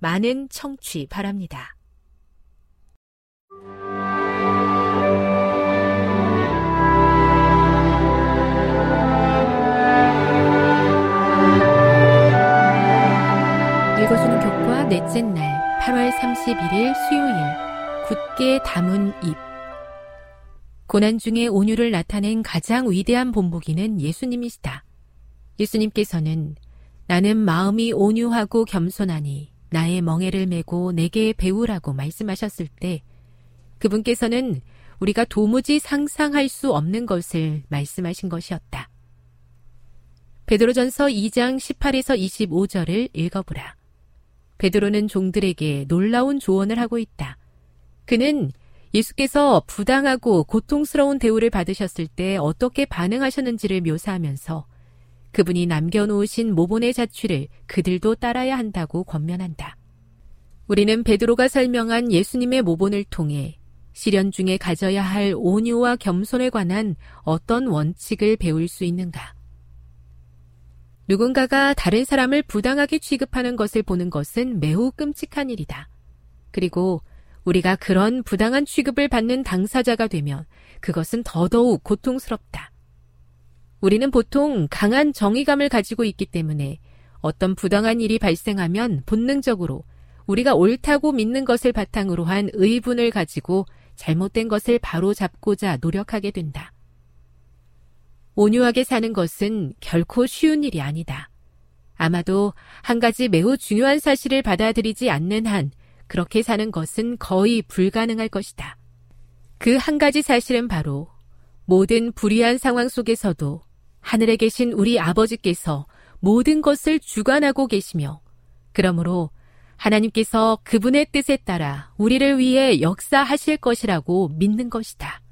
많은 청취 바랍니다. 읽어주는 교과 넷째 날 8월 31일 수요일 굳게 담은 입 고난 중에 온유를 나타낸 가장 위대한 본보기는 예수님이시다. 예수님께서는 나는 마음이 온유하고 겸손하니 나의 멍에를 메고 내게 배우라고 말씀하셨을 때 그분께서는 우리가 도무지 상상할 수 없는 것을 말씀하신 것이었다. 베드로전서 2장 18에서 25절을 읽어보라. 베드로는 종들에게 놀라운 조언을 하고 있다. 그는 예수께서 부당하고 고통스러운 대우를 받으셨을 때 어떻게 반응하셨는지를 묘사하면서 그분이 남겨놓으신 모본의 자취를 그들도 따라야 한다고 권면한다. 우리는 베드로가 설명한 예수님의 모본을 통해 시련 중에 가져야 할 온유와 겸손에 관한 어떤 원칙을 배울 수 있는가? 누군가가 다른 사람을 부당하게 취급하는 것을 보는 것은 매우 끔찍한 일이다. 그리고 우리가 그런 부당한 취급을 받는 당사자가 되면 그것은 더더욱 고통스럽다. 우리는 보통 강한 정의감을 가지고 있기 때문에 어떤 부당한 일이 발생하면 본능적으로 우리가 옳다고 믿는 것을 바탕으로 한 의분을 가지고 잘못된 것을 바로 잡고자 노력하게 된다. 온유하게 사는 것은 결코 쉬운 일이 아니다. 아마도 한 가지 매우 중요한 사실을 받아들이지 않는 한 그렇게 사는 것은 거의 불가능할 것이다. 그 한 가지 사실은 바로 모든 불의한 상황 속에서도 하늘에 계신 우리 아버지께서 모든 것을 주관하고 계시며 그러므로 하나님께서 그분의 뜻에 따라 우리를 위해 역사하실 것이라고 믿는 것이다.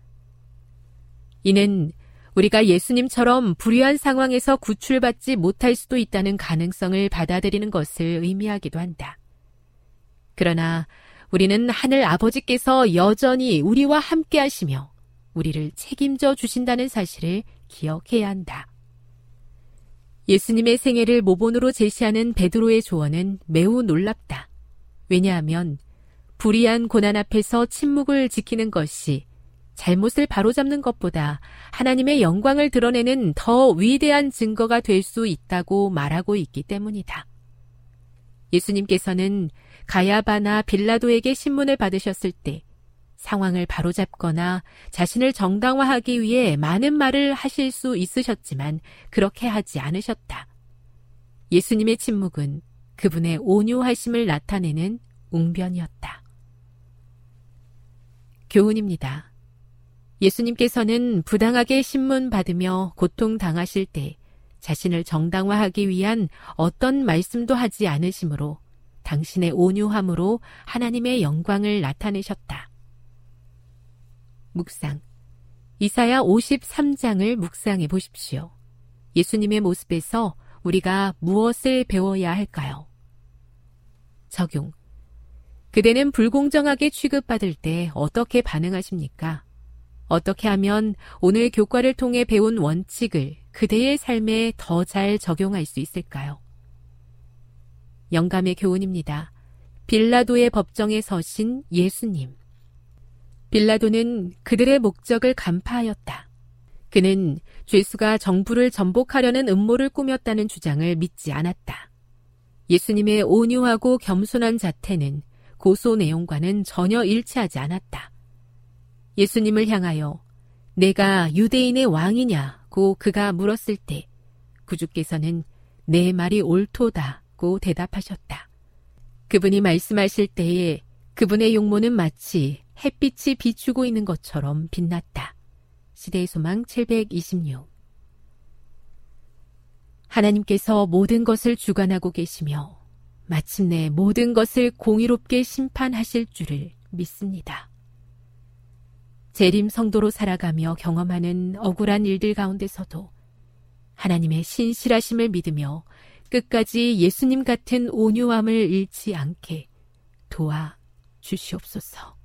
이는 우리가 예수님처럼 불의한 상황에서 구출받지 못할 수도 있다는 가능성을 받아들이는 것을 의미하기도 한다. 그러나 우리는 하늘 아버지께서 여전히 우리와 함께 하시며 우리를 책임져 주신다는 사실을 기억해야 한다. 예수님의 생애를 모본으로 제시하는 베드로의 조언은 매우 놀랍다. 왜냐하면 불의한 고난 앞에서 침묵을 지키는 것이 잘못을 바로잡는 것보다 하나님의 영광을 드러내는 더 위대한 증거가 될 수 있다고 말하고 있기 때문이다. 예수님께서는 가야바나 빌라도에게 신문을 받으셨을 때 상황을 바로잡거나 자신을 정당화하기 위해 많은 말을 하실 수 있으셨지만 그렇게 하지 않으셨다. 예수님의 침묵은 그분의 온유하심을 나타내는 웅변이었다. 교훈입니다. 예수님께서는 부당하게 신문 받으며 고통 당하실 때 자신을 정당화하기 위한 어떤 말씀도 하지 않으시므로 당신의 온유함으로 하나님의 영광을 나타내셨다. 묵상. 이사야 53장을 묵상해 보십시오. 예수님의 모습에서 우리가 무엇을 배워야 할까요? 적용. 그대는 불공정하게 취급받을 때 어떻게 반응하십니까? 어떻게 하면 오늘 교과를 통해 배운 원칙을 그대의 삶에 더 잘 적용할 수 있을까요? 영감의 교훈입니다. 빌라도의 법정에 서신 예수님. 빌라도는 그들의 목적을 간파하였다. 그는 죄수가 정부를 전복하려는 음모를 꾸몄다는 주장을 믿지 않았다. 예수님의 온유하고 겸손한 자태는 고소 내용과는 전혀 일치하지 않았다. 예수님을 향하여 내가 유대인의 왕이냐고 그가 물었을 때 구주께서는 내 말이 옳도다고 대답하셨다. 그분이 말씀하실 때에 그분의 용모는 마치 햇빛이 비추고 있는 것처럼 빛났다. 시대의 소망 726 하나님께서 모든 것을 주관하고 계시며 마침내 모든 것을 공의롭게 심판하실 줄을 믿습니다. 재림 성도로 살아가며 경험하는 억울한 일들 가운데서도 하나님의 신실하심을 믿으며 끝까지 예수님 같은 온유함을 잃지 않게 도와 주시옵소서.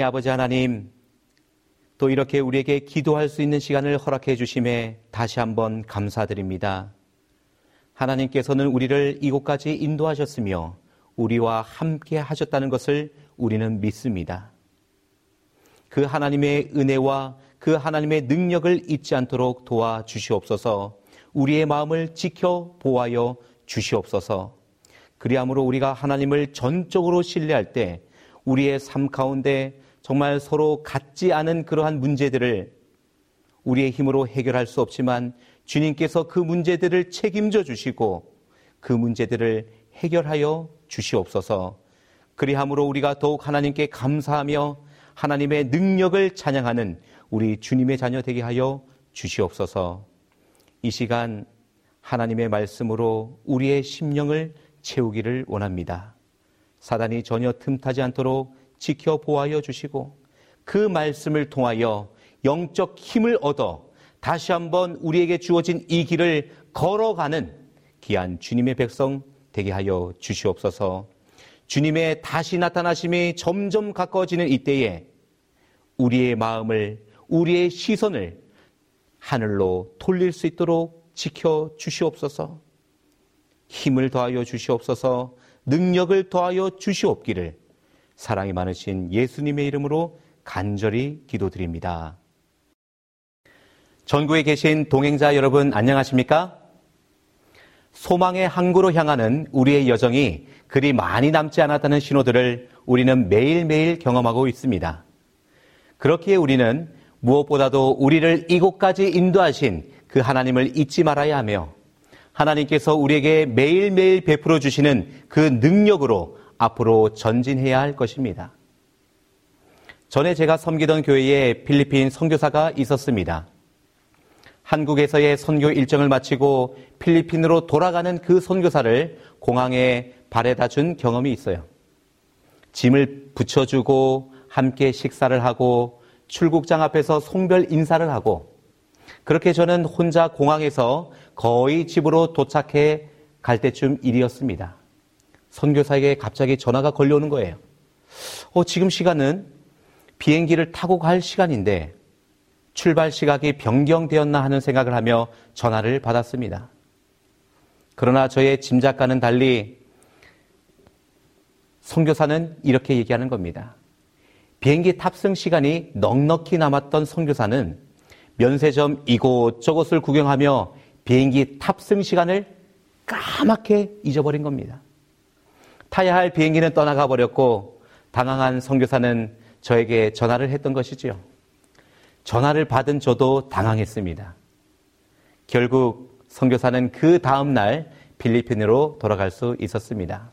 사랑의 아버지 하나님, 또 이렇게 우리에게 기도할 수 있는 시간을 허락해 주심에 다시 한번 감사드립니다. 하나님께서는 우리를 이곳까지 인도하셨으며 우리와 함께 하셨다는 것을 우리는 믿습니다. 그 하나님의 은혜와 그 하나님의 능력을 잊지 않도록 도와 주시옵소서. 우리의 마음을 지켜 보아여 주시옵소서. 그리함으로 우리가 하나님을 전적으로 신뢰할 때 우리의 삶 가운데 정말 서로 같지 않은 그러한 문제들을 우리의 힘으로 해결할 수 없지만 주님께서 그 문제들을 책임져 주시고 그 문제들을 해결하여 주시옵소서. 그리함으로 우리가 더욱 하나님께 감사하며 하나님의 능력을 찬양하는 우리 주님의 자녀 되게 하여 주시옵소서. 이 시간 하나님의 말씀으로 우리의 심령을 채우기를 원합니다. 사단이 전혀 틈타지 않도록 지켜보아여 주시고 그 말씀을 통하여 영적 힘을 얻어 다시 한번 우리에게 주어진 이 길을 걸어가는 귀한 주님의 백성 되게 하여 주시옵소서. 주님의 다시 나타나심이 점점 가까워지는 이때에 우리의 마음을, 우리의 시선을 하늘로 돌릴 수 있도록 지켜 주시옵소서. 힘을 더하여 주시옵소서. 능력을 더하여 주시옵기를 사랑이 많으신 예수님의 이름으로 간절히 기도드립니다. 전국에 계신 동행자 여러분 안녕하십니까? 소망의 항구로 향하는 우리의 여정이 그리 많이 남지 않았다는 신호들을 우리는 매일매일 경험하고 있습니다. 그렇기에 우리는 무엇보다도 우리를 이곳까지 인도하신 그 하나님을 잊지 말아야 하며 하나님께서 우리에게 매일매일 베풀어 주시는 그 능력으로 앞으로 전진해야 할 것입니다. 전에 제가 섬기던 교회에 필리핀 선교사가 있었습니다. 한국에서의 선교 일정을 마치고 필리핀으로 돌아가는 그 선교사를 공항에 발에다 준 경험이 있어요. 짐을 붙여주고 함께 식사를 하고 출국장 앞에서 송별 인사를 하고 그렇게 저는 혼자 공항에서 거의 집으로 도착해 갈 때쯤 일이었습니다. 선교사에게 갑자기 전화가 걸려오는 거예요. 어, 지금 시간은 비행기를 타고 갈 시간인데 출발 시각이 변경되었나 하는 생각을 하며 전화를 받았습니다. 그러나 저의 짐작과는 달리 선교사는 이렇게 얘기하는 겁니다. 비행기 탑승 시간이 넉넉히 남았던 선교사는 면세점 이곳저곳을 구경하며 비행기 탑승 시간을 까맣게 잊어버린 겁니다. 타야 할 비행기는 떠나가 버렸고 당황한 선교사는 저에게 전화를 했던 것이지요. 전화를 받은 저도 당황했습니다. 결국 선교사는 그 다음 날 필리핀으로 돌아갈 수 있었습니다.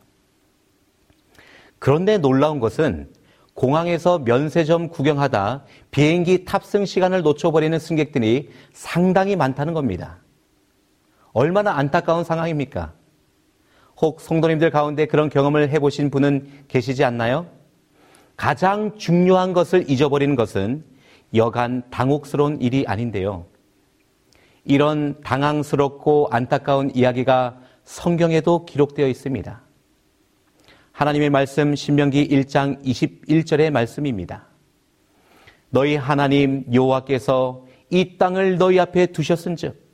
그런데 놀라운 것은 공항에서 면세점 구경하다 비행기 탑승 시간을 놓쳐버리는 승객들이 상당히 많다는 겁니다. 얼마나 안타까운 상황입니까? 혹 성도님들 가운데 그런 경험을 해보신 분은 계시지 않나요? 가장 중요한 것을 잊어버리는 것은 여간 당혹스러운 일이 아닌데요. 이런 당황스럽고 안타까운 이야기가 성경에도 기록되어 있습니다. 하나님의 말씀 신명기 1장 21절의 말씀입니다. 너희 하나님 여호와께서 이 땅을 너희 앞에 두셨은즉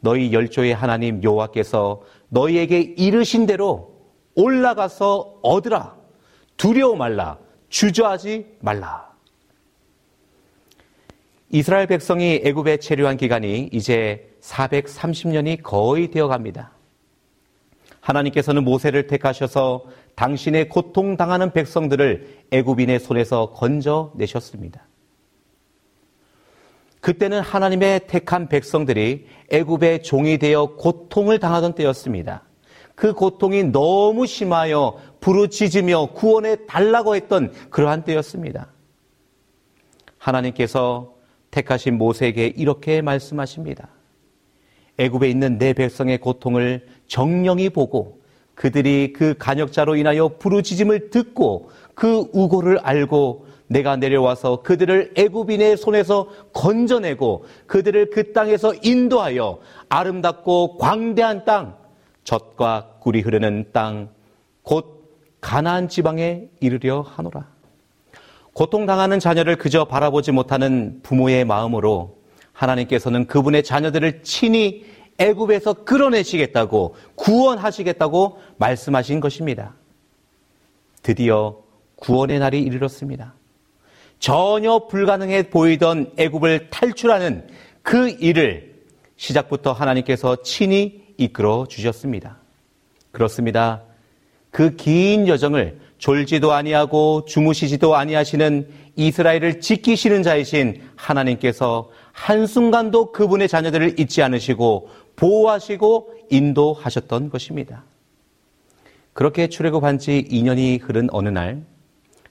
너희 열조의 하나님 여호와께서 너희에게 이르신 대로 올라가서 얻으라 두려워 말라 주저하지 말라. 이스라엘 백성이 애굽에 체류한 기간이 이제 430년이 거의 되어 갑니다. 하나님께서는 모세를 택하셔서 당신의 고통당하는 백성들을 애굽인의 손에서 건져 내셨습니다. 그때는 하나님의 택한 백성들이 애굽의 종이 되어 고통을 당하던 때였습니다. 그 고통이 너무 심하여 부르짖으며 구원해 달라고 했던 그러한 때였습니다. 하나님께서 택하신 모세에게 이렇게 말씀하십니다. 애굽에 있는 내 백성의 고통을 정령이 보고 그들이 그 간역자로 인하여 부르짖음을 듣고 그 우고를 알고 내가 내려와서 그들을 애굽인의 손에서 건져내고 그들을 그 땅에서 인도하여 아름답고 광대한 땅, 젖과 꿀이 흐르는 땅, 곧 가나안 지방에 이르려 하노라. 고통당하는 자녀를 그저 바라보지 못하는 부모의 마음으로 하나님께서는 그분의 자녀들을 친히 애굽에서 끌어내시겠다고 구원하시겠다고 말씀하신 것입니다. 드디어 구원의 날이 이르렀습니다. 전혀 불가능해 보이던 애굽을 탈출하는 그 일을 시작부터 하나님께서 친히 이끌어 주셨습니다. 그렇습니다. 그 긴 여정을 졸지도 아니하고 주무시지도 아니하시는 이스라엘을 지키시는 자이신 하나님께서 한순간도 그분의 자녀들을 잊지 않으시고 보호하시고 인도하셨던 것입니다. 그렇게 출애굽한 지 2년이 흐른 어느 날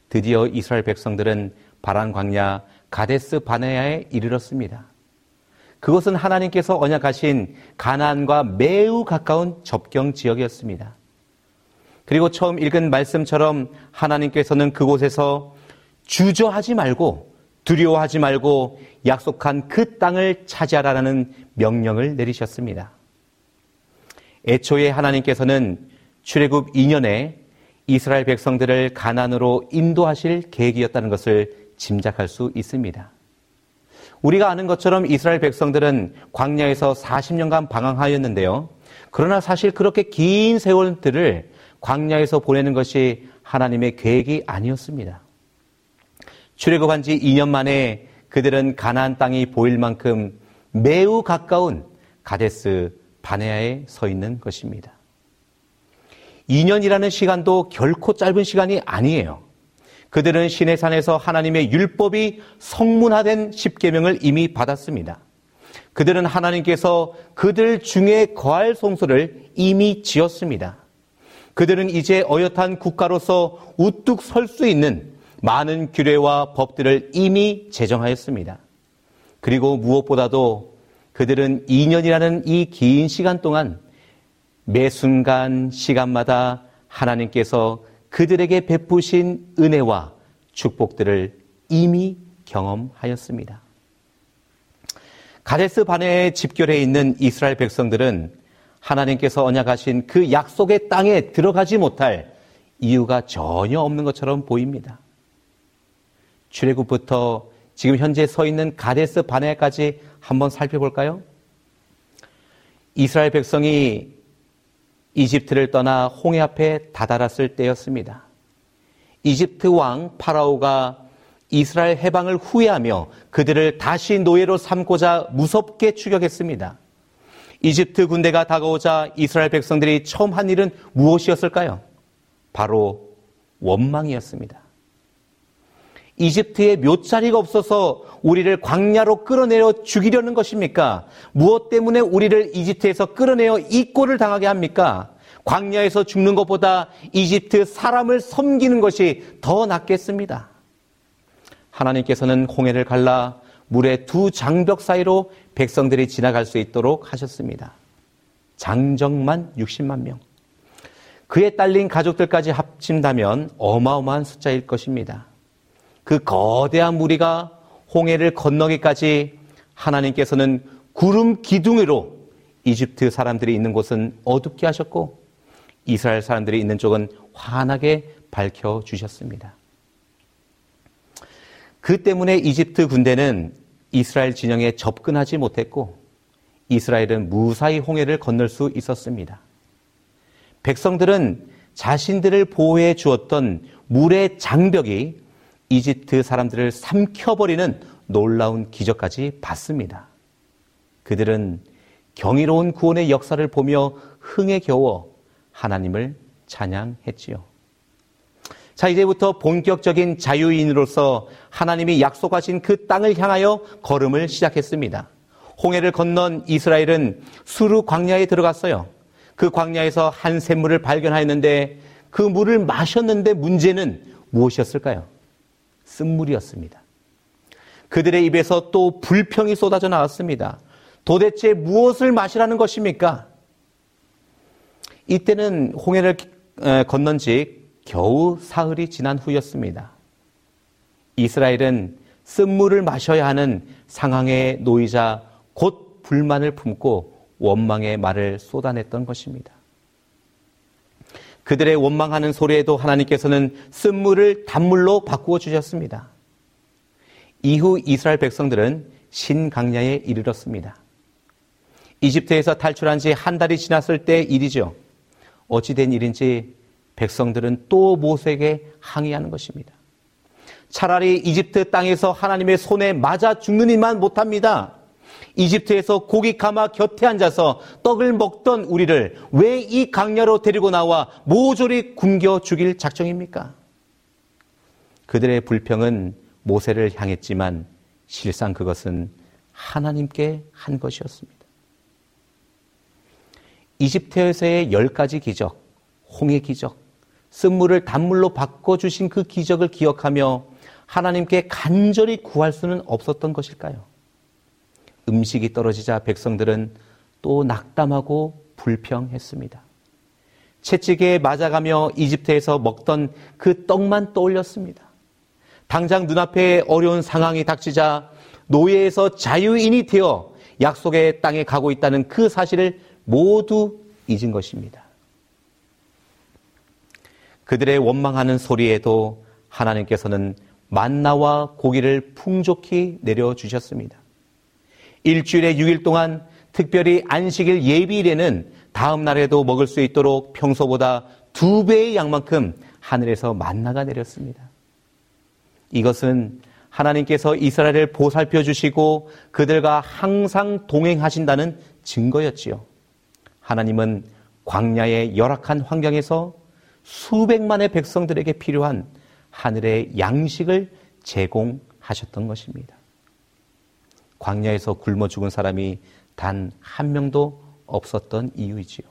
드디어 이스라엘 백성들은 바란 광야 가데스 바네아에 이르렀습니다. 그것은 하나님께서 언약하신 가나안과 매우 가까운 접경 지역이었습니다. 그리고 처음 읽은 말씀처럼 하나님께서는 그곳에서 주저하지 말고 두려워하지 말고 약속한 그 땅을 차지하라는 명령을 내리셨습니다. 애초에 하나님께서는 출애굽 2년에 이스라엘 백성들을 가난으로 인도하실 계획이었다는 것을 짐작할 수 있습니다. 우리가 아는 것처럼 이스라엘 백성들은 광야에서 40년간 방황하였는데요. 그러나 사실 그렇게 긴 세월들을 광야에서 보내는 것이 하나님의 계획이 아니었습니다. 출애굽한 지 2년 만에 그들은 가나안 땅이 보일 만큼 매우 가까운 가데스 바네아에 서 있는 것입니다. 2년이라는 시간도 결코 짧은 시간이 아니에요. 그들은 시내산에서 하나님의 율법이 성문화된 십계명을 이미 받았습니다. 그들은 하나님께서 그들 중에 거할 성소를 이미 지었습니다. 그들은 이제 어엿한 국가로서 우뚝 설 수 있는 많은 규례와 법들을 이미 제정하였습니다. 그리고 무엇보다도 그들은 2년이라는 이 긴 시간 동안 매 순간 시간마다 하나님께서 그들에게 베푸신 은혜와 축복들을 이미 경험하였습니다. 가데스 바네에 집결해 있는 이스라엘 백성들은 하나님께서 언약하신 그 약속의 땅에 들어가지 못할 이유가 전혀 없는 것처럼 보입니다. 출애굽부터 지금 현재 서 있는 가데스 바네까지 한번 살펴볼까요? 이스라엘 백성이 이집트를 떠나 홍해 앞에 다다랐을 때였습니다. 이집트 왕 파라오가 이스라엘 해방을 후회하며 그들을 다시 노예로 삼고자 무섭게 추격했습니다. 이집트 군대가 다가오자 이스라엘 백성들이 처음 한 일은 무엇이었을까요? 바로 원망이었습니다. 이집트에 묘자리가 없어서 우리를 광야로 끌어내려 죽이려는 것입니까? 무엇 때문에 우리를 이집트에서 끌어내어 이 꼴을 당하게 합니까? 광야에서 죽는 것보다 이집트 사람을 섬기는 것이 더 낫겠습니다. 하나님께서는 홍해를 갈라 물의 두 장벽 사이로 백성들이 지나갈 수 있도록 하셨습니다. 장정만 60만 명. 그에 딸린 가족들까지 합친다면 어마어마한 숫자일 것입니다. 그 거대한 무리가 홍해를 건너기까지 하나님께서는 구름 기둥으로 이집트 사람들이 있는 곳은 어둡게 하셨고 이스라엘 사람들이 있는 쪽은 환하게 밝혀 주셨습니다. 그 때문에 이집트 군대는 이스라엘 진영에 접근하지 못했고 이스라엘은 무사히 홍해를 건널 수 있었습니다. 백성들은 자신들을 보호해 주었던 물의 장벽이 이집트 사람들을 삼켜버리는 놀라운 기적까지 봤습니다. 그들은 경이로운 구원의 역사를 보며 흥에 겨워 하나님을 찬양했지요. 자, 이제부터 본격적인 자유인으로서 하나님이 약속하신 그 땅을 향하여 걸음을 시작했습니다. 홍해를 건넌 이스라엘은 수르 광야에 들어갔어요. 그 광야에서 한 샘물을 발견하였는데 그 물을 마셨는데 문제는 무엇이었을까요? 쓴물이었습니다. 그들의 입에서 또 불평이 쏟아져 나왔습니다. 도대체 무엇을 마시라는 것입니까? 이때는 홍해를 건넌 지 겨우 사흘이 지난 후였습니다. 이스라엘은 쓴물을 마셔야 하는 상황에 놓이자 곧 불만을 품고 원망의 말을 쏟아냈던 것입니다. 그들의 원망하는 소리에도 하나님께서는 쓴물을 단물로 바꾸어 주셨습니다. 이후 이스라엘 백성들은 신강야에 이르렀습니다. 이집트에서 탈출한 지 한 달이 지났을 때 일이죠. 어찌된 일인지 백성들은 또 모세에게 항의하는 것입니다. 차라리 이집트 땅에서 하나님의 손에 맞아 죽는 일만 못합니다. 이집트에서 고기 가마 곁에 앉아서 떡을 먹던 우리를 왜 이 강야로 데리고 나와 모조리 굶겨 죽일 작정입니까? 그들의 불평은 모세를 향했지만 실상 그것은 하나님께 한 것이었습니다. 이집트에서의 열 가지 기적, 홍해 기적, 쓴물을 단물로 바꿔주신 그 기적을 기억하며 하나님께 간절히 구할 수는 없었던 것일까요? 음식이 떨어지자 백성들은 또 낙담하고 불평했습니다. 채찍에 맞아가며 이집트에서 먹던 그 떡만 떠올렸습니다. 당장 눈앞에 어려운 상황이 닥치자 노예에서 자유인이 되어 약속의 땅에 가고 있다는 그 사실을 모두 잊은 것입니다. 그들의 원망하는 소리에도 하나님께서는 만나와 고기를 풍족히 내려주셨습니다. 일주일에 6일 동안 특별히 안식일 예비일에는 다음 날에도 먹을 수 있도록 평소보다 두 배의 양만큼 하늘에서 만나가 내렸습니다. 이것은 하나님께서 이스라엘을 보살펴 주시고 그들과 항상 동행하신다는 증거였지요. 하나님은 광야의 열악한 환경에서 수백만의 백성들에게 필요한 하늘의 양식을 제공하셨던 것입니다. 광야에서 굶어 죽은 사람이 단 한 명도 없었던 이유이지요.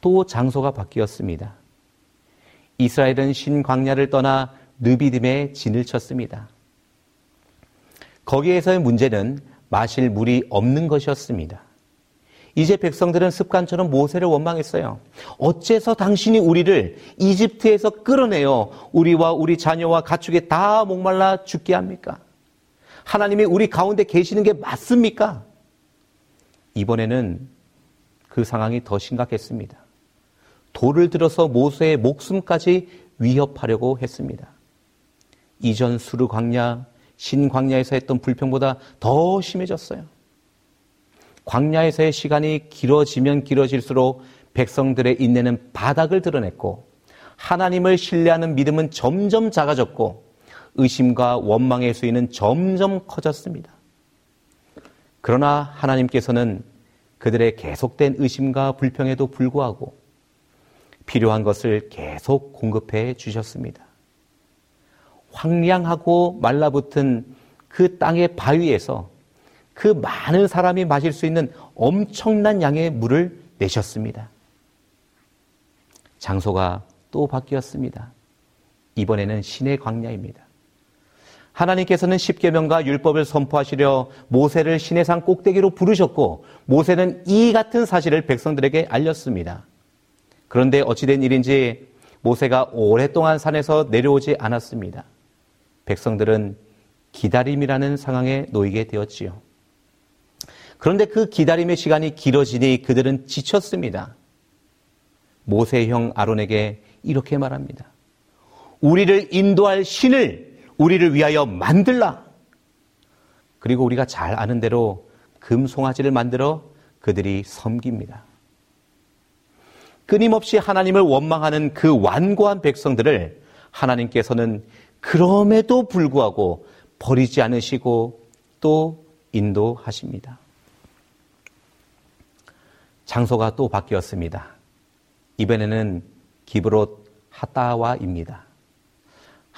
또 장소가 바뀌었습니다. 이스라엘은 신광야를 떠나 느비딤에 진을 쳤습니다. 거기에서의 문제는 마실 물이 없는 것이었습니다. 이제 백성들은 습관처럼 모세를 원망했어요. 어째서 당신이 우리를 이집트에서 끌어내어 우리와 우리 자녀와 가축에 다 목말라 죽게 합니까? 하나님이 우리 가운데 계시는 게 맞습니까? 이번에는 그 상황이 더 심각했습니다. 돌을 들어서 모세의 목숨까지 위협하려고 했습니다. 이전 수르 광야, 신 광야에서 했던 불평보다 더 심해졌어요. 광야에서의 시간이 길어지면 길어질수록 백성들의 인내는 바닥을 드러냈고 하나님을 신뢰하는 믿음은 점점 작아졌고 의심과 원망의 수위는 점점 커졌습니다. 그러나 하나님께서는 그들의 계속된 의심과 불평에도 불구하고 필요한 것을 계속 공급해 주셨습니다. 황량하고 말라붙은 그 땅의 바위에서 그 많은 사람이 마실 수 있는 엄청난 양의 물을 내셨습니다. 장소가 또 바뀌었습니다. 이번에는 신의 광야입니다. 하나님께서는 십계명과 율법을 선포하시려 모세를 신의 산 꼭대기로 부르셨고 모세는 이 같은 사실을 백성들에게 알렸습니다. 그런데 어찌된 일인지 모세가 오랫동안 산에서 내려오지 않았습니다. 백성들은 기다림이라는 상황에 놓이게 되었지요. 그런데 그 기다림의 시간이 길어지니 그들은 지쳤습니다. 모세의 형 아론에게 이렇게 말합니다. 우리를 인도할 신을 우리를 위하여 만들라. 그리고 우리가 잘 아는 대로 금송아지를 만들어 그들이 섬깁니다. 끊임없이 하나님을 원망하는 그 완고한 백성들을 하나님께서는 그럼에도 불구하고 버리지 않으시고 또 인도하십니다. 장소가 또 바뀌었습니다. 이번에는 기브롯 하다와입니다.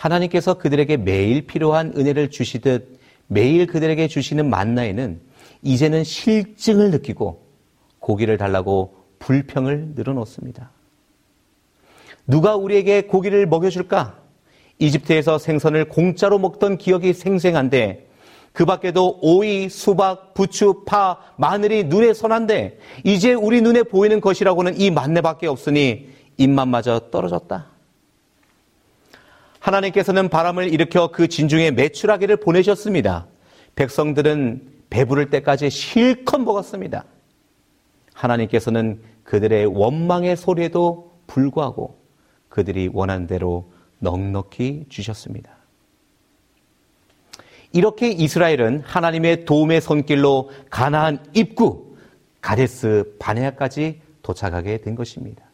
하나님께서 그들에게 매일 필요한 은혜를 주시듯 매일 그들에게 주시는 만나에는 이제는 실증을 느끼고 고기를 달라고 불평을 늘어놓습니다. 누가 우리에게 고기를 먹여줄까? 이집트에서 생선을 공짜로 먹던 기억이 생생한데 그 밖에도 오이, 수박, 부추, 파, 마늘이 눈에 선한데 이제 우리 눈에 보이는 것이라고는 이 만내밖에 없으니 입맛마저 떨어졌다. 하나님께서는 바람을 일으켜 그 진중에 매출하기를 보내셨습니다. 백성들은 배부를 때까지 실컷 먹었습니다. 하나님께서는 그들의 원망의 소리에도 불구하고 그들이 원한 대로 넉넉히 주셨습니다. 이렇게 이스라엘은 하나님의 도움의 손길로 가나안 입구 가데스 바네아까지 도착하게 된 것입니다.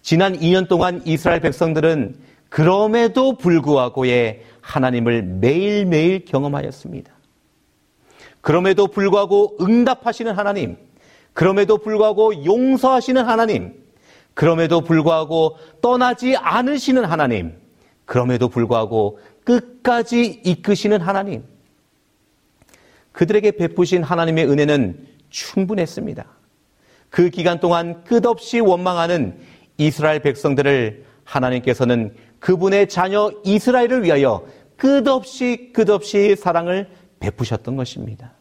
지난 2년 동안 이스라엘 백성들은 그럼에도 불구하고의 하나님을 매일매일 경험하였습니다. 그럼에도 불구하고 응답하시는 하나님, 그럼에도 불구하고 용서하시는 하나님, 그럼에도 불구하고 떠나지 않으시는 하나님, 그럼에도 불구하고 끝까지 이끄시는 하나님. 그들에게 베푸신 하나님의 은혜는 충분했습니다. 그 기간 동안 끝없이 원망하는 이스라엘 백성들을 하나님께서는 그분의 자녀 이스라엘을 위하여 끝없이 끝없이 사랑을 베푸셨던 것입니다.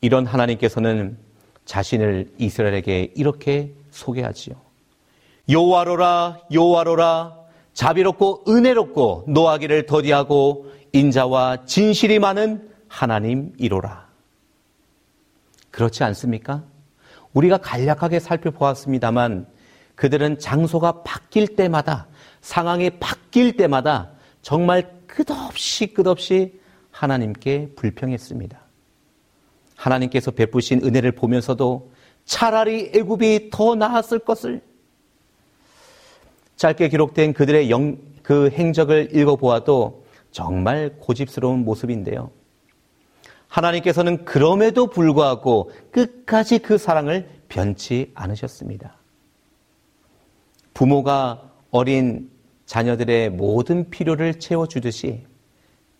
이런 하나님께서는 자신을 이스라엘에게 이렇게 소개하지요. 요와로라 요와로라 자비롭고 은혜롭고 노하기를 더디하고 인자와 진실이 많은 하나님이로라. 그렇지 않습니까? 우리가 간략하게 살펴보았습니다만 그들은 장소가 바뀔 때마다 상황이 바뀔 때마다 정말 끝없이 끝없이 하나님께 불평했습니다. 하나님께서 베푸신 은혜를 보면서도 차라리 애굽이 더 나았을 것을 짧게 기록된 그들의 영, 그 행적을 읽어보아도 정말 고집스러운 모습인데요. 하나님께서는 그럼에도 불구하고 끝까지 그 사랑을 변치 않으셨습니다. 부모가 어린 자녀들의 모든 필요를 채워주듯이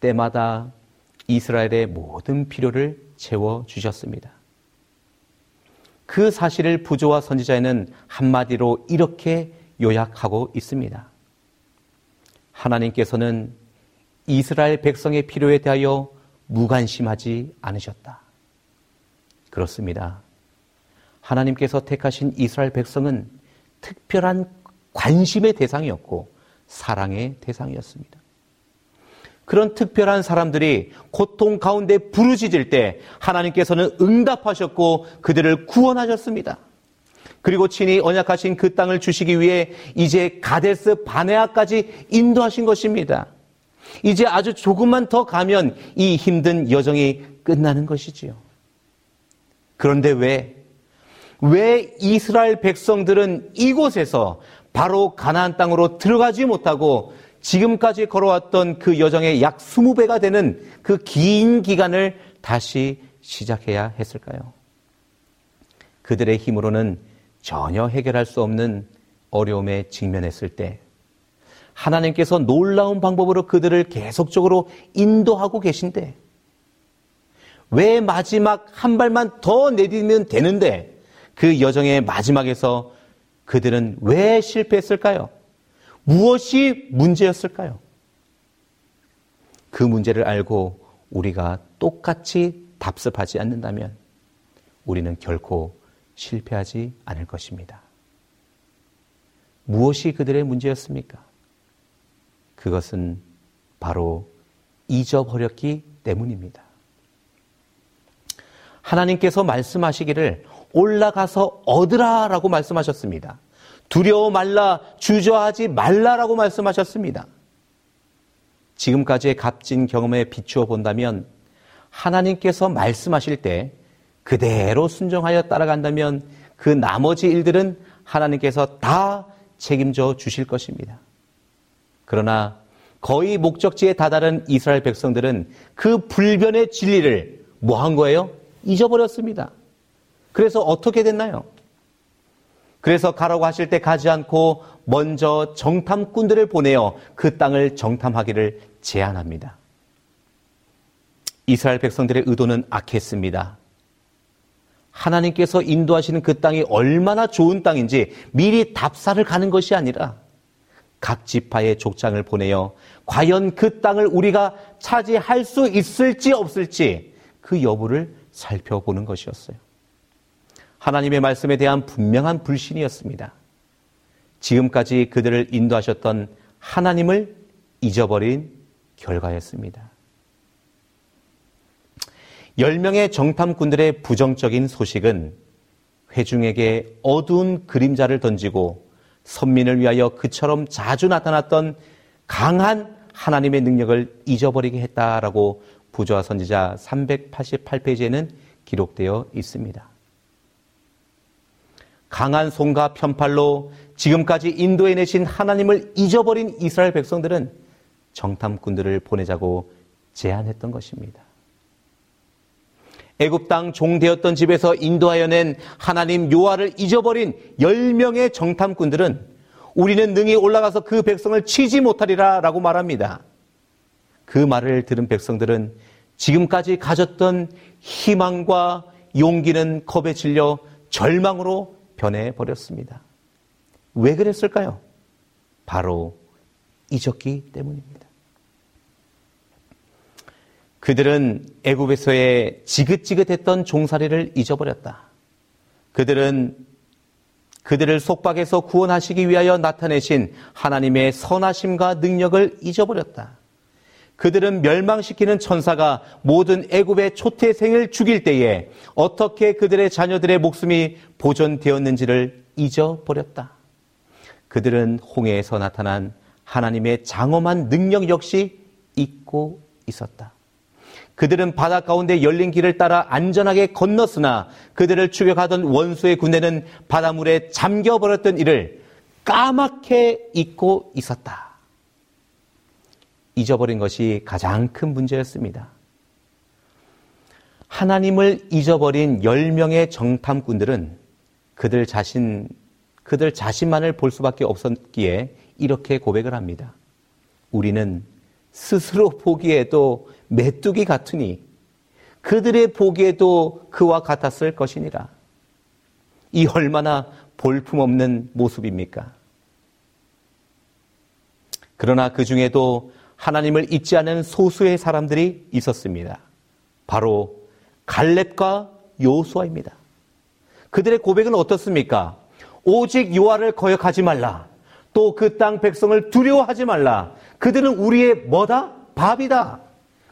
때마다 이스라엘의 모든 필요를 채워주셨습니다. 그 사실을 부조와 선지자에는 한마디로 이렇게 요약하고 있습니다. 하나님께서는 이스라엘 백성의 필요에 대하여 무관심하지 않으셨다. 그렇습니다. 하나님께서 택하신 이스라엘 백성은 특별한 관심의 대상이었고 사랑의 대상이었습니다. 그런 특별한 사람들이 고통 가운데 부르짖을 때 하나님께서는 응답하셨고 그들을 구원하셨습니다. 그리고 친히 언약하신 그 땅을 주시기 위해 이제 가데스 바네아까지 인도하신 것입니다. 이제 아주 조금만 더 가면 이 힘든 여정이 끝나는 것이지요. 그런데 왜, 왜 이스라엘 백성들은 이곳에서 바로 가나안 땅으로 들어가지 못하고 지금까지 걸어왔던 그 여정의 약 20배가 되는 그 긴 기간을 다시 시작해야 했을까요? 그들의 힘으로는 전혀 해결할 수 없는 어려움에 직면했을 때 하나님께서 놀라운 방법으로 그들을 계속적으로 인도하고 계신데 왜 마지막 한 발만 더 내디면 되는데 그 여정의 마지막에서 그들은 왜 실패했을까요? 무엇이 문제였을까요? 그 문제를 알고 우리가 똑같이 답습하지 않는다면 우리는 결코 실패하지 않을 것입니다. 무엇이 그들의 문제였습니까? 그것은 바로 잊어버렸기 때문입니다. 하나님께서 말씀하시기를 올라가서 얻으라라고 말씀하셨습니다. 두려워 말라, 주저하지 말라라고 말씀하셨습니다. 지금까지의 값진 경험에 비추어 본다면 하나님께서 말씀하실 때 그대로 순종하여 따라간다면 그 나머지 일들은 하나님께서 다 책임져 주실 것입니다. 그러나 거의 목적지에 다다른 이스라엘 백성들은 그 불변의 진리를 뭐 한 거예요? 잊어버렸습니다. 그래서 어떻게 됐나요? 그래서 가라고 하실 때 가지 않고 먼저 정탐꾼들을 보내어 그 땅을 정탐하기를 제안합니다. 이스라엘 백성들의 의도는 악했습니다. 하나님께서 인도하시는 그 땅이 얼마나 좋은 땅인지 미리 답사를 가는 것이 아니라 각 지파의 족장을 보내어 과연 그 땅을 우리가 차지할 수 있을지 없을지 그 여부를 살펴보는 것이었어요. 하나님의 말씀에 대한 분명한 불신이었습니다. 지금까지 그들을 인도하셨던 하나님을 잊어버린 결과였습니다. 10명의 정탐꾼들의 부정적인 소식은 회중에게 어두운 그림자를 던지고 선민을 위하여 그처럼 자주 나타났던 강한 하나님의 능력을 잊어버리게 했다라고 부조화 선지자 388페이지에는 기록되어 있습니다. 강한 손과 편팔로 지금까지 인도에 내신 하나님을 잊어버린 이스라엘 백성들은 정탐꾼들을 보내자고 제안했던 것입니다. 애굽 땅 종되었던 집에서 인도하여 낸 하나님 요하를 잊어버린 10명의 정탐꾼들은 우리는 능히 올라가서 그 백성을 치지 못하리라 라고 말합니다. 그 말을 들은 백성들은 지금까지 가졌던 희망과 용기는 겁에 질려 절망으로 변해 버렸습니다. 왜 그랬을까요? 바로 잊었기 때문입니다. 그들은 애굽에서의 지긋지긋했던 종살이를 잊어버렸다. 그들은 그들을 속박해서 구원하시기 위하여 나타내신 하나님의 선하심과 능력을 잊어버렸다. 그들은 멸망시키는 천사가 모든 애굽의 초태생을 죽일 때에 어떻게 그들의 자녀들의 목숨이 보존되었는지를 잊어버렸다. 그들은 홍해에서 나타난 하나님의 장엄한 능력 역시 잊고 있었다. 그들은 바다 가운데 열린 길을 따라 안전하게 건넜으나 그들을 추격하던 원수의 군대는 바닷물에 잠겨버렸던 일을 까맣게 잊고 있었다. 잊어버린 것이 가장 큰 문제였습니다. 하나님을 잊어버린 10명의 정탐꾼들은 그들 자신, 그들 자신만을 볼 수밖에 없었기에 이렇게 고백을 합니다. 우리는 스스로 보기에도 메뚜기 같으니 그들의 보기에도 그와 같았을 것이니라. 이 얼마나 볼품없는 모습입니까? 그러나 그 중에도 하나님을 잊지 않은 소수의 사람들이 있었습니다. 바로 갈렙과 요수아입니다. 그들의 고백은 어떻습니까? 오직 요아를 거역하지 말라. 또 그 땅 백성을 두려워하지 말라. 그들은 우리의 뭐다? 밥이다.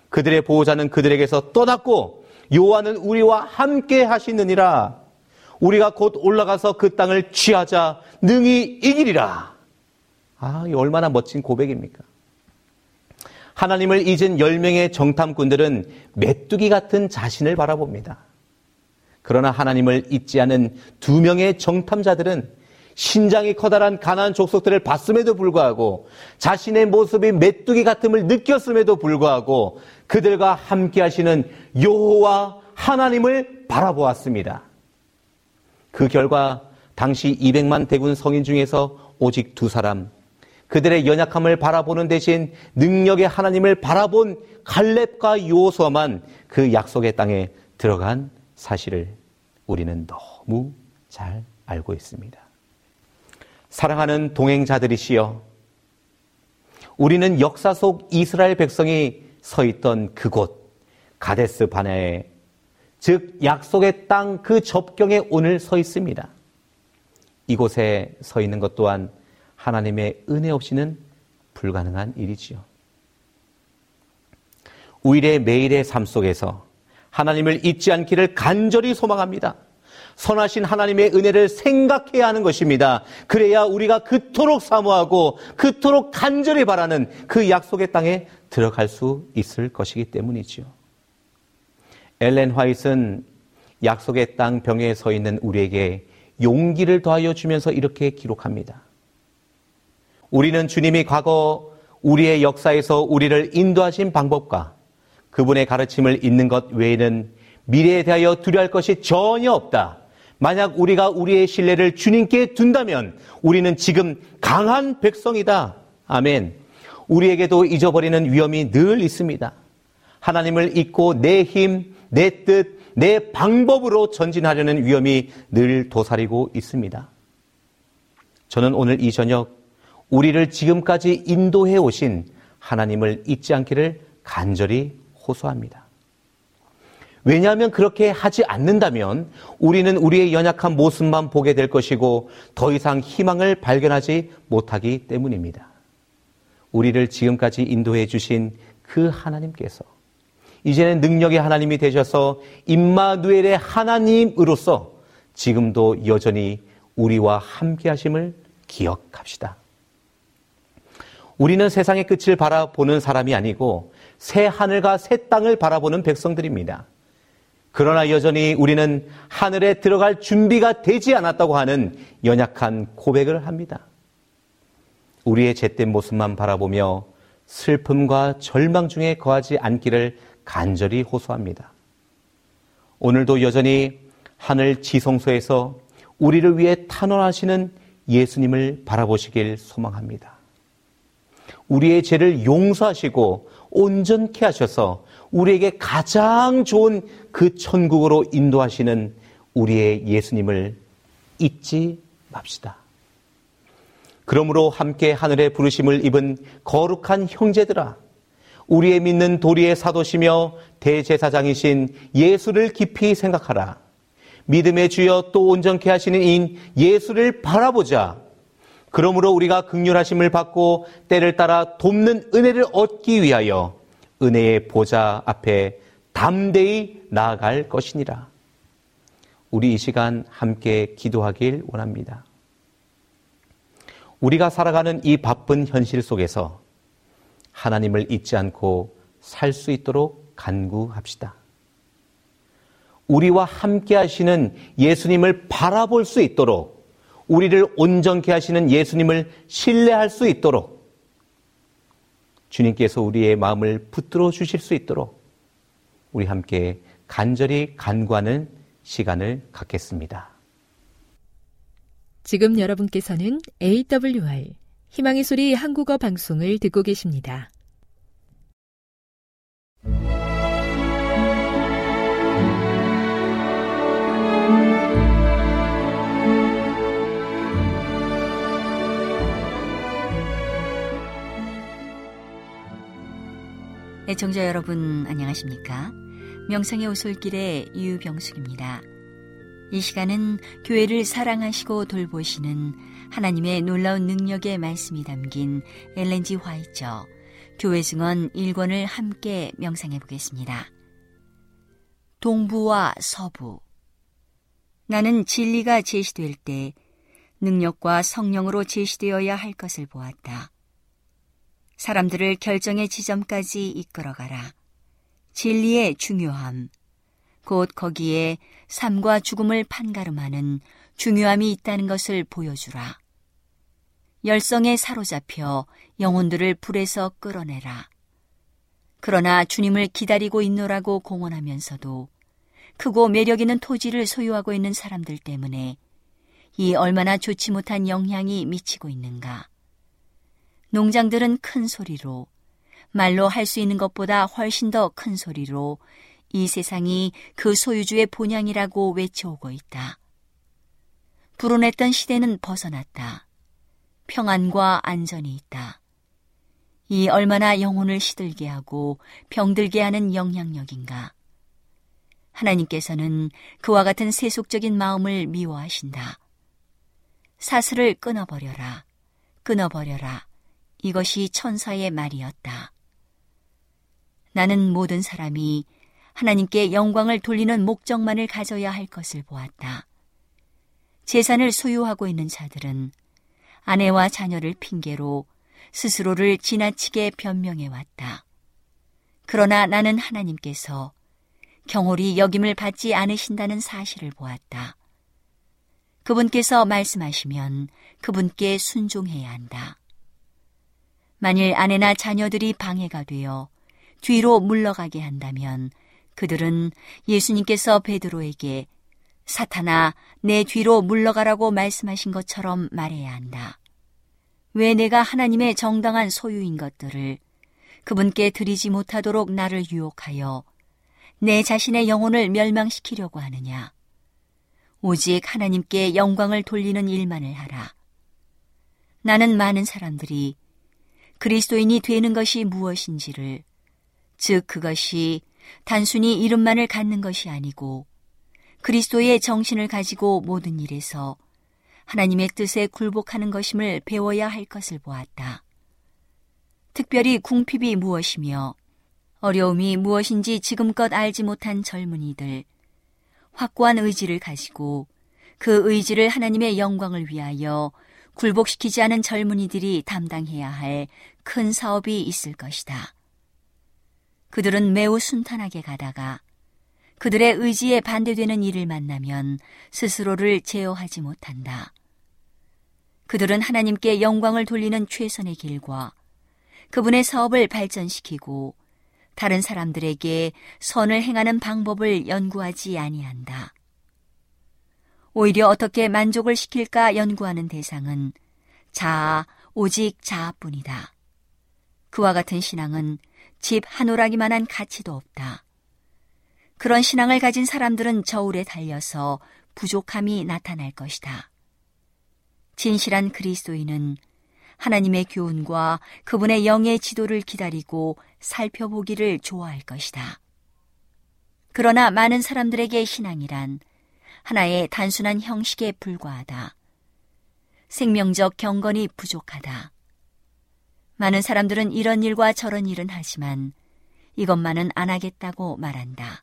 그들의 보호자는 그들에게서 떠났고 요아는 우리와 함께 하시느니라. 우리가 곧 올라가서 그 땅을 취하자 능히 이기리라. 아, 이 얼마나 멋진 고백입니까? 하나님을 잊은 10명의 정탐꾼들은 메뚜기 같은 자신을 바라봅니다. 그러나 하나님을 잊지 않은 두 명의 정탐자들은 신장이 커다란 가난안 족속들을 봤음에도 불구하고 자신의 모습이 메뚜기 같음을 느꼈음에도 불구하고 그들과 함께 하시는 여호와 하나님을 바라보았습니다. 그 결과 당시 200만 대군 성인 중에서 오직 두 사람 그들의 연약함을 바라보는 대신 능력의 하나님을 바라본 갈렙과 요호수아만 그 약속의 땅에 들어간 사실을 우리는 너무 잘 알고 있습니다. 사랑하는 동행자들이시여, 우리는 역사 속 이스라엘 백성이 서 있던 그곳 가데스 바네에 즉 약속의 땅 그 접경에 오늘 서 있습니다. 이곳에 서 있는 것 또한 하나님의 은혜 없이는 불가능한 일이지요. 우리의 매일의 삶 속에서 하나님을 잊지 않기를 간절히 소망합니다. 선하신 하나님의 은혜를 생각해야 하는 것입니다. 그래야 우리가 그토록 사모하고 그토록 간절히 바라는 그 약속의 땅에 들어갈 수 있을 것이기 때문이지요. 엘렌 화이트는 약속의 땅 병에 서 있는 우리에게 용기를 더하여 주면서 이렇게 기록합니다. 우리는 주님이 과거 우리의 역사에서 우리를 인도하신 방법과 그분의 가르침을 잊는 것 외에는 미래에 대하여 두려할 것이 전혀 없다. 만약 우리가 우리의 신뢰를 주님께 둔다면 우리는 지금 강한 백성이다. 아멘. 우리에게도 잊어버리는 위험이 늘 있습니다. 하나님을 잊고 내 힘, 내 뜻, 내 방법으로 전진하려는 위험이 늘 도사리고 있습니다. 저는 오늘 이 저녁 우리를 지금까지 인도해 오신 하나님을 잊지 않기를 간절히 호소합니다. 왜냐하면 그렇게 하지 않는다면 우리는 우리의 연약한 모습만 보게 될 것이고 더 이상 희망을 발견하지 못하기 때문입니다. 우리를 지금까지 인도해 주신 그 하나님께서 이제는 능력의 하나님이 되셔서 임마누엘의 하나님으로서 지금도 여전히 우리와 함께 하심을 기억합시다. 우리는 세상의 끝을 바라보는 사람이 아니고 새 하늘과 새 땅을 바라보는 백성들입니다. 그러나 여전히 우리는 하늘에 들어갈 준비가 되지 않았다고 하는 연약한 고백을 합니다. 우리의 잿된 모습만 바라보며 슬픔과 절망 중에 거하지 않기를 간절히 호소합니다. 오늘도 여전히 하늘 지성소에서 우리를 위해 탄원하시는 예수님을 바라보시길 소망합니다. 우리의 죄를 용서하시고 온전케 하셔서 우리에게 가장 좋은 그 천국으로 인도하시는 우리의 예수님을 잊지 맙시다. 그러므로 함께 하늘의 부르심을 입은 거룩한 형제들아, 우리의 믿는 도리의 사도시며 대제사장이신 예수를 깊이 생각하라. 믿음의 주여 또 온전케 하시는 인 예수를 바라보자. 그러므로 우리가 극률하심을 받고 때를 따라 돕는 은혜를 얻기 위하여 은혜의 보좌 앞에 담대히 나아갈 것이니라. 우리 이 시간 함께 기도하길 원합니다. 우리가 살아가는 이 바쁜 현실 속에서 하나님을 잊지 않고 살 수 있도록 간구합시다. 우리와 함께 하시는 예수님을 바라볼 수 있도록 우리를 온전케 하시는 예수님을 신뢰할 수 있도록 주님께서 우리의 마음을 붙들어 주실 수 있도록 우리 함께 간절히 간구하는 시간을 갖겠습니다. 지금 여러분께서는 AWR 희망의 소리 한국어 방송을 듣고 계십니다. 애청자 여러분 안녕하십니까? 명성의 오솔길의 유병숙입니다. 이 시간은 교회를 사랑하시고 돌보시는 하나님의 놀라운 능력의 말씀이 담긴 엘렌지 화이처 교회 증언 1권을 함께 명상해 보겠습니다. 동부와 서부 나는 진리가 제시될 때 능력과 성령으로 제시되어야 할 것을 보았다. 사람들을 결정의 지점까지 이끌어가라. 진리의 중요함, 곧 거기에 삶과 죽음을 판가름하는 중요함이 있다는 것을 보여주라. 열성에 사로잡혀 영혼들을 불에서 끌어내라. 그러나 주님을 기다리고 있노라고 공언하면서도 크고 매력 있는 토지를 소유하고 있는 사람들 때문에 이 얼마나 좋지 못한 영향이 미치고 있는가. 농장들은 큰 소리로 말로 할 수 있는 것보다 훨씬 더 큰 소리로 이 세상이 그 소유주의 본향이라고 외쳐오고 있다. 불온했던 시대는 벗어났다. 평안과 안전이 있다. 이 얼마나 영혼을 시들게 하고 병들게 하는 영향력인가. 하나님께서는 그와 같은 세속적인 마음을 미워하신다. 사슬을 끊어버려라. 끊어버려라. 이것이 천사의 말이었다. 나는 모든 사람이 하나님께 영광을 돌리는 목적만을 가져야 할 것을 보았다. 재산을 소유하고 있는 자들은 아내와 자녀를 핑계로 스스로를 지나치게 변명해 왔다. 그러나 나는 하나님께서 경홀히 여김을 받지 않으신다는 사실을 보았다. 그분께서 말씀하시면 그분께 순종해야 한다. 만일 아내나 자녀들이 방해가 되어 뒤로 물러가게 한다면 그들은 예수님께서 베드로에게 사탄아 내 뒤로 물러가라고 말씀하신 것처럼 말해야 한다. 왜 내가 하나님의 정당한 소유인 것들을 그분께 드리지 못하도록 나를 유혹하여 내 자신의 영혼을 멸망시키려고 하느냐? 오직 하나님께 영광을 돌리는 일만을 하라. 나는 많은 사람들이 그리스도인이 되는 것이 무엇인지를, 즉 그것이 단순히 이름만을 갖는 것이 아니고 그리스도의 정신을 가지고 모든 일에서 하나님의 뜻에 굴복하는 것임을 배워야 할 것을 보았다. 특별히 궁핍이 무엇이며 어려움이 무엇인지 지금껏 알지 못한 젊은이들, 확고한 의지를 가지고 그 의지를 하나님의 영광을 위하여 굴복시키지 않은 젊은이들이 담당해야 할 큰 사업이 있을 것이다. 그들은 매우 순탄하게 가다가 그들의 의지에 반대되는 일을 만나면 스스로를 제어하지 못한다. 그들은 하나님께 영광을 돌리는 최선의 길과 그분의 사업을 발전시키고 다른 사람들에게 선을 행하는 방법을 연구하지 아니한다. 오히려 어떻게 만족을 시킬까 연구하는 대상은 자아, 오직 자아뿐이다. 그와 같은 신앙은 집 한 오라기만한 가치도 없다. 그런 신앙을 가진 사람들은 저울에 달려서 부족함이 나타날 것이다. 진실한 그리스도인은 하나님의 교훈과 그분의 영의 지도를 기다리고 살펴보기를 좋아할 것이다. 그러나 많은 사람들에게 신앙이란 하나의 단순한 형식에 불과하다. 생명적 경건이 부족하다. 많은 사람들은 이런 일과 저런 일은 하지만 이것만은 안 하겠다고 말한다.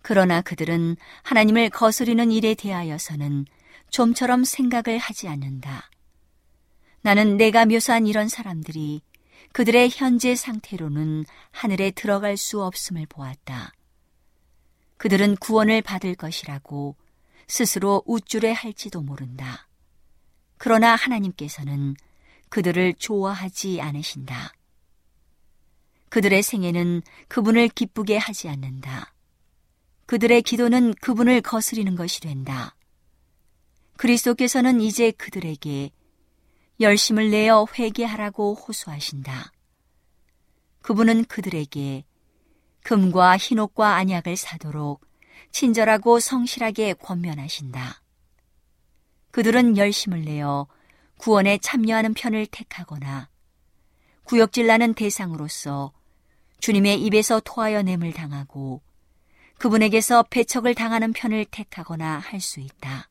그러나 그들은 하나님을 거스리는 일에 대하여서는 좀처럼 생각을 하지 않는다. 나는 내가 묘사한 이런 사람들이 그들의 현재 상태로는 하늘에 들어갈 수 없음을 보았다. 그들은 구원을 받을 것이라고 스스로 우쭐해 할지도 모른다. 그러나 하나님께서는 그들을 좋아하지 않으신다. 그들의 생애는 그분을 기쁘게 하지 않는다. 그들의 기도는 그분을 거스리는 것이 된다. 그리스도께서는 이제 그들에게 열심을 내어 회개하라고 호소하신다. 그분은 그들에게 금과 흰옷과 안약을 사도록 친절하고 성실하게 권면하신다. 그들은 열심을 내어 구원에 참여하는 편을 택하거나 구역질 나는 대상으로서 주님의 입에서 토하여 nem을 당하고 그분에게서 배척을 당하는 편을 택하거나 할 수 있다.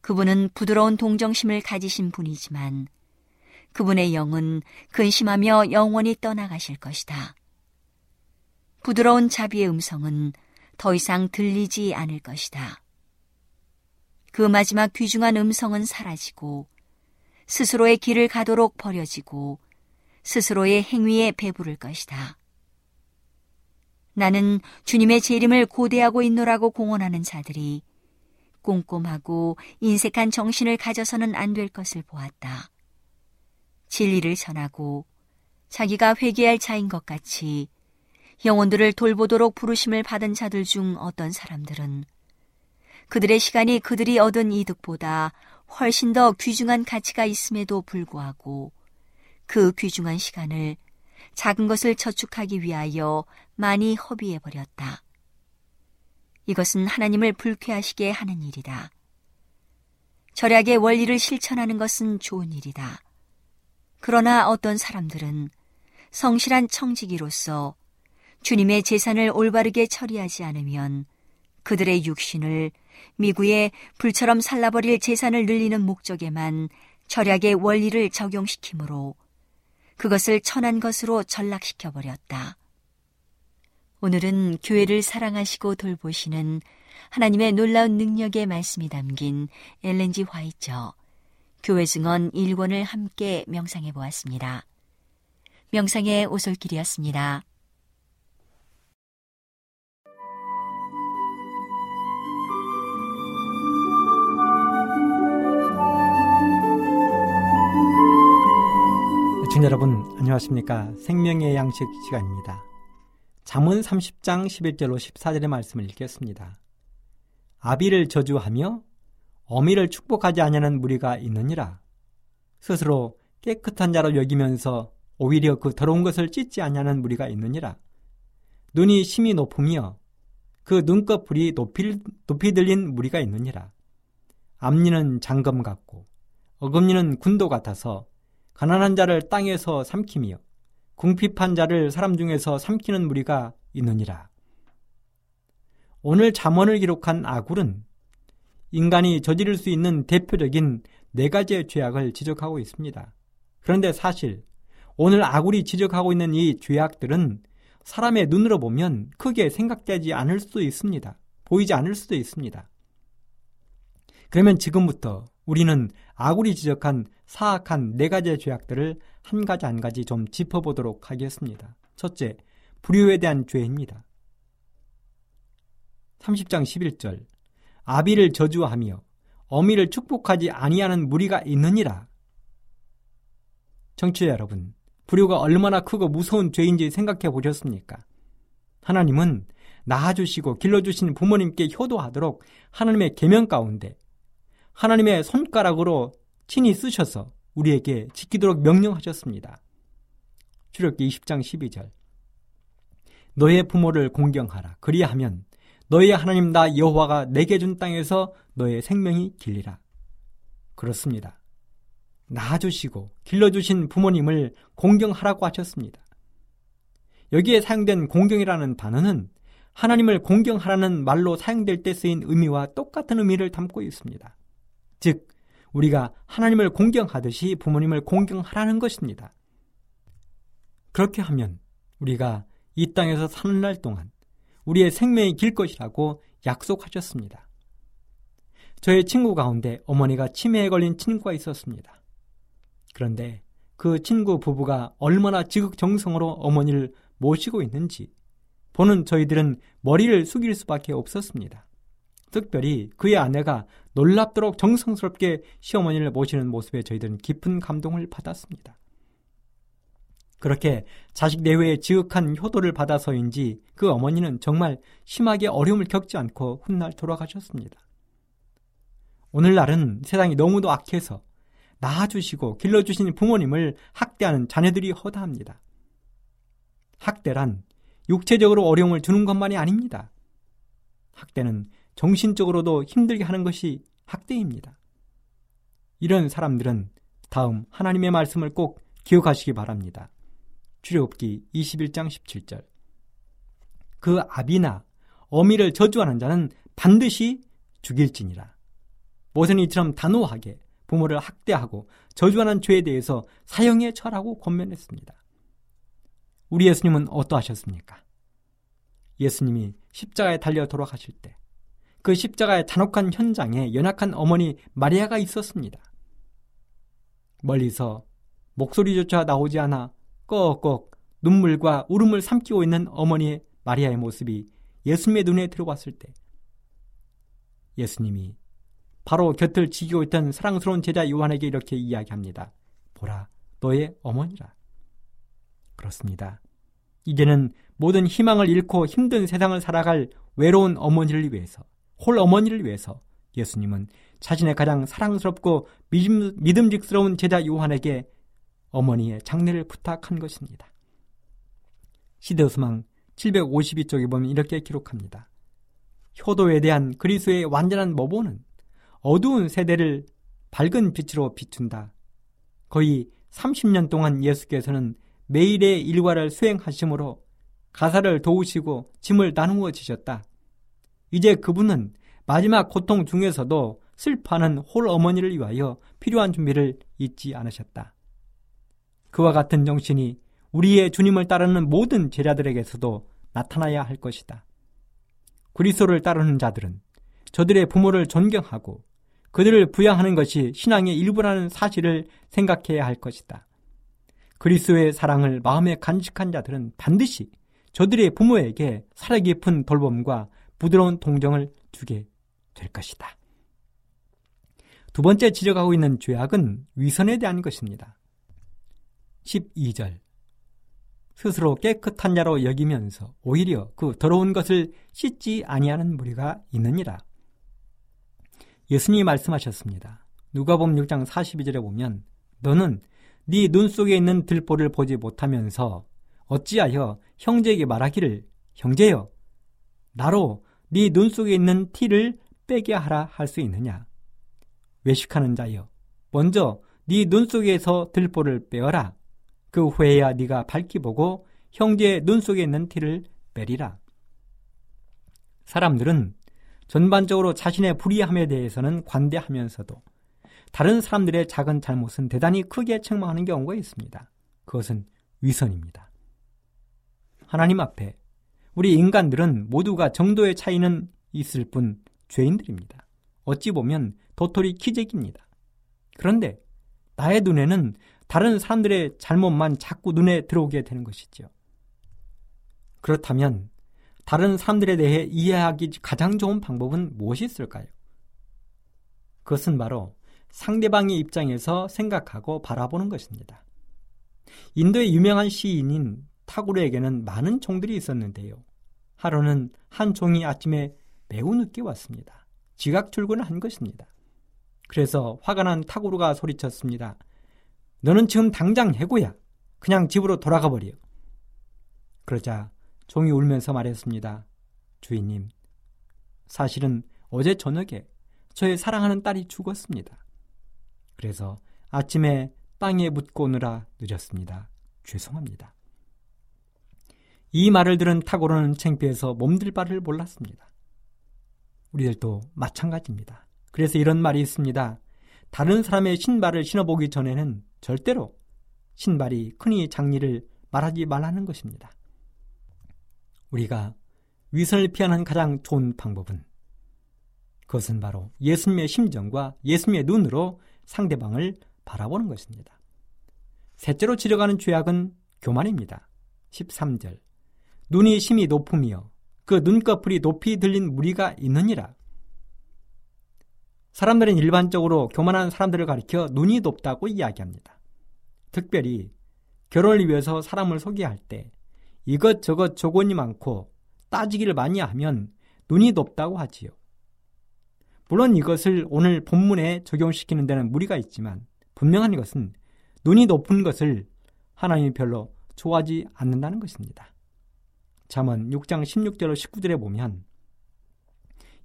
그분은 부드러운 동정심을 가지신 분이지만 그분의 영은 근심하며 영원히 떠나가실 것이다. 부드러운 자비의 음성은 더 이상 들리지 않을 것이다. 그 마지막 귀중한 음성은 사라지고 스스로의 길을 가도록 버려지고 스스로의 행위에 배부를 것이다. 나는 주님의 재림을 고대하고 있노라고 공언하는 자들이 꼼꼼하고 인색한 정신을 가져서는 안 될 것을 보았다. 진리를 전하고 자기가 회개할 자인 것 같이 영혼들을 돌보도록 부르심을 받은 자들 중 어떤 사람들은 그들의 시간이 그들이 얻은 이득보다 훨씬 더 귀중한 가치가 있음에도 불구하고 그 귀중한 시간을 작은 것을 저축하기 위하여 많이 허비해 버렸다. 이것은 하나님을 불쾌하시게 하는 일이다. 절약의 원리를 실천하는 것은 좋은 일이다. 그러나 어떤 사람들은 성실한 청지기로서 주님의 재산을 올바르게 처리하지 않으면 그들의 육신을 미구의 불처럼 살라버릴 재산을 늘리는 목적에만 절약의 원리를 적용시키므로 그것을 천한 것으로 전락시켜 버렸다. 오늘은 교회를 사랑하시고 돌보시는 하나님의 놀라운 능력의 말씀이 담긴 엘렌지 화이처 교회 증언 1권을 함께 명상해 보았습니다. 명상의 오솔길이었습니다. 애청 여러분 안녕하십니까? 생명의 양식 시간입니다. 잠언 30장 11절로 14절의 말씀을 읽겠습니다. 아비를 저주하며 어미를 축복하지 아니하는 무리가 있느니라. 스스로 깨끗한 자로 여기면서 오히려 그 더러운 것을 찢지 아니하는 무리가 있느니라. 눈이 심히 높으며 그 눈꺼풀이 높이, 높이 들린 무리가 있느니라. 앞니는 장검 같고 어금니는 군도 같아서 가난한 자를 땅에서 삼키며 궁핍한 자를 사람 중에서 삼키는 무리가 있느니라. 오늘 잠언을 기록한 아굴은 인간이 저지를 수 있는 대표적인 네 가지의 죄악을 지적하고 있습니다. 그런데 사실 오늘 아굴이 지적하고 있는 이 죄악들은 사람의 눈으로 보면 크게 생각되지 않을 수도 있습니다. 보이지 않을 수도 있습니다. 그러면 지금부터 우리는 아굴이 지적한 사악한 네 가지의 죄악들을 한 가지 한 가지 좀 짚어보도록 하겠습니다. 첫째, 불효에 대한 죄입니다. 30장 11절 아비를 저주하며 어미를 축복하지 아니하는 무리가 있느니라. 청취자 여러분, 불효가 얼마나 크고 무서운 죄인지 생각해 보셨습니까? 하나님은 낳아주시고 길러주신 부모님께 효도하도록 하나님의 계명 가운데 하나님의 손가락으로 친히 쓰셔서 우리에게 지키도록 명령하셨습니다. 출애굽기 20장 12절 너의 부모를 공경하라. 그리하면 너의 하나님 나 여호와가 내게 준 땅에서 너의 생명이 길리라. 그렇습니다. 낳아주시고 길러주신 부모님을 공경하라고 하셨습니다. 여기에 사용된 공경이라는 단어는 하나님을 공경하라는 말로 사용될 때 쓰인 의미와 똑같은 의미를 담고 있습니다. 즉, 우리가 하나님을 공경하듯이 부모님을 공경하라는 것입니다. 그렇게 하면 우리가 이 땅에서 사는 날 동안 우리의 생명이 길 것이라고 약속하셨습니다. 저의 친구 가운데 어머니가 치매에 걸린 친구가 있었습니다. 그런데 그 친구 부부가 얼마나 지극정성으로 어머니를 모시고 있는지 보는 저희들은 머리를 숙일 수밖에 없었습니다. 특별히 그의 아내가 놀랍도록 정성스럽게 시어머니를 모시는 모습에 저희들은 깊은 감동을 받았습니다. 그렇게 자식 내외의 지극한 효도를 받아서인지 그 어머니는 정말 심하게 어려움을 겪지 않고 훗날 돌아가셨습니다. 오늘날은 세상이 너무도 악해서 낳아주시고 길러주신 부모님을 학대하는 자녀들이 허다합니다. 학대란 육체적으로 어려움을 주는 것만이 아닙니다. 학대는 정신적으로도 힘들게 하는 것이 학대입니다. 이런 사람들은 다음 하나님의 말씀을 꼭 기억하시기 바랍니다. 출애굽기 21장 17절. 그 아비나 어미를 저주하는 자는 반드시 죽일지니라. 모세는 이처럼 단호하게 부모를 학대하고 저주하는 죄에 대해서 사형에 처하라고 권면했습니다. 우리 예수님은 어떠하셨습니까? 예수님이 십자가에 달려 돌아가실 때 그 십자가의 잔혹한 현장에 연약한 어머니 마리아가 있었습니다. 멀리서 목소리조차 나오지 않아 꺽꺽 눈물과 울음을 삼키고 있는 어머니 마리아의 모습이 예수님의 눈에 들어왔을 때 예수님이 바로 곁을 지키고 있던 사랑스러운 제자 요한에게 이렇게 이야기합니다. 보라, 너의 어머니라. 그렇습니다. 이제는 모든 희망을 잃고 힘든 세상을 살아갈 외로운 어머니를 위해서, 홀 어머니를 위해서 예수님은 자신의 가장 사랑스럽고 믿음, 직스러운 제자 요한에게 어머니의 장례를 부탁한 것입니다. 시대수망 752쪽에 보면 이렇게 기록합니다. 효도에 대한 그리스의 완전한 모보는 어두운 세대를 밝은 빛으로 비춘다. 거의 30년 동안 예수께서는 매일의 일과를 수행하심으로 가사를 도우시고 짐을 나누어 지셨다. 이제 그분은 마지막 고통 중에서도 슬퍼하는 홀 어머니를 위하여 필요한 준비를 잊지 않으셨다. 그와 같은 정신이 우리의 주님을 따르는 모든 제자들에게서도 나타나야 할 것이다. 그리스도를 따르는 자들은 저들의 부모를 존경하고 그들을 부양하는 것이 신앙의 일부라는 사실을 생각해야 할 것이다. 그리스도의 사랑을 마음에 간직한 자들은 반드시 저들의 부모에게 살아 깊은 돌봄과 부드러운 동정을 주게 될 것이다. 두 번째 지적하고 있는 죄악은 위선에 대한 것입니다. 12절 스스로 깨끗한 자로 여기면서 오히려 그 더러운 것을 씻지 아니하는 무리가 있느니라. 예수님이 말씀하셨습니다. 누가복음 6장 42절에 보면 너는 네 눈 속에 있는 들보를 보지 못하면서 어찌하여 형제에게 말하기를 형제여 나로 네 눈 속에 있는 티를 빼게 하라 할 수 있느냐 외식하는 자여 먼저 네 눈 속에서 들보를 빼어라 그 후에야 네가 밝히 보고 형제의 눈 속에 있는 티를 빼리라 사람들은 전반적으로 자신의 불의함에 대해서는 관대하면서도 다른 사람들의 작은 잘못은 대단히 크게 책망하는 경우가 있습니다. 그것은 위선입니다. 하나님 앞에 우리 인간들은 모두가 정도의 차이는 있을 뿐 죄인들입니다. 어찌 보면 도토리 키재기입니다. 그런데 나의 눈에는 다른 사람들의 잘못만 자꾸 눈에 들어오게 되는 것이죠. 그렇다면 다른 사람들에 대해 이해하기 가장 좋은 방법은 무엇이 있을까요? 그것은 바로 상대방의 입장에서 생각하고 바라보는 것입니다. 인도의 유명한 시인인 타구르에게는 많은 종들이 있었는데요. 하루는 한 종이 아침에 매우 늦게 왔습니다. 지각 출근을 한 것입니다. 그래서 화가 난 타구르가 소리쳤습니다. 너는 지금 당장 해고야. 그냥 집으로 돌아가 버려. 그러자 종이 울면서 말했습니다. 주인님, 사실은 어제 저녁에 저의 사랑하는 딸이 죽었습니다. 그래서 아침에 땅에 묻고 오느라 늦었습니다. 죄송합니다. 이 말을 들은 타고로는 창피해서 몸들 바를 몰랐습니다. 우리들도 마찬가지입니다. 그래서 이런 말이 있습니다. 다른 사람의 신발을 신어보기 전에는 절대로 신발이 크니 장리를 말하지 말라는 것입니다. 우리가 위선을 피하는 가장 좋은 방법은 그것은 바로 예수님의 심정과 예수님의 눈으로 상대방을 바라보는 것입니다. 셋째로 지려가는 죄악은 교만입니다. 13절 눈이 심히 높으며 그 눈꺼풀이 높이 들린 무리가 있느니라. 사람들은 일반적으로 교만한 사람들을 가리켜 눈이 높다고 이야기합니다. 특별히 결혼을 위해서 사람을 소개할 때 이것저것 조건이 많고 따지기를 많이 하면 눈이 높다고 하지요. 물론 이것을 오늘 본문에 적용시키는 데는 무리가 있지만 분명한 것은 눈이 높은 것을 하나님이 별로 좋아하지 않는다는 것입니다. 잠언 6장 16절 19절에 보면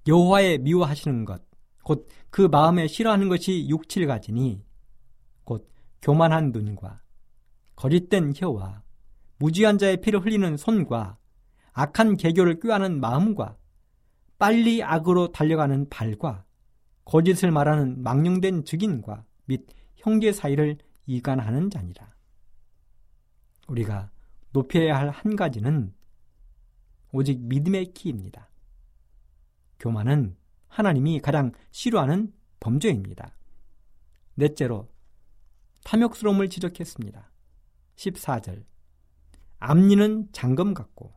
여호와의 미워하시는 것 곧 그 마음에 싫어하는 것이 육칠 가지니 곧 교만한 눈과 거짓된 혀와 무지한 자의 피를 흘리는 손과 악한 개교를 꾀하는 마음과 빨리 악으로 달려가는 발과 거짓을 말하는 망령된 증인과 및 형제 사이를 이간하는 자니라. 우리가 높여야 할 한 가지는 오직 믿음의 키입니다. 교만은 하나님이 가장 싫어하는 범죄입니다. 넷째로 탐욕스러움을 지적했습니다. 14절 암리는 장검 같고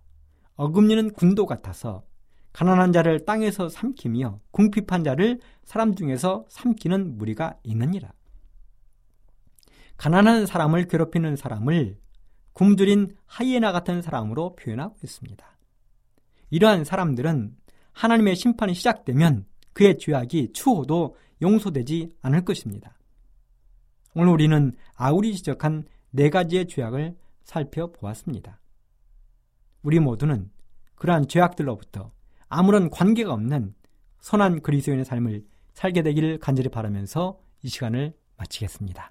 어금니는 군도 같아서 가난한 자를 땅에서 삼키며 궁핍한 자를 사람 중에서 삼키는 무리가 있느니라. 가난한 사람을 괴롭히는 사람을 굶주린 하이에나 같은 사람으로 표현하고 있습니다. 이러한 사람들은 하나님의 심판이 시작되면 그의 죄악이 추호도 용서되지 않을 것입니다. 오늘 우리는 아울이 지적한 네 가지의 죄악을 살펴보았습니다. 우리 모두는 그러한 죄악들로부터 아무런 관계가 없는 선한 그리스도인의 삶을 살게 되기를 간절히 바라면서 이 시간을 마치겠습니다.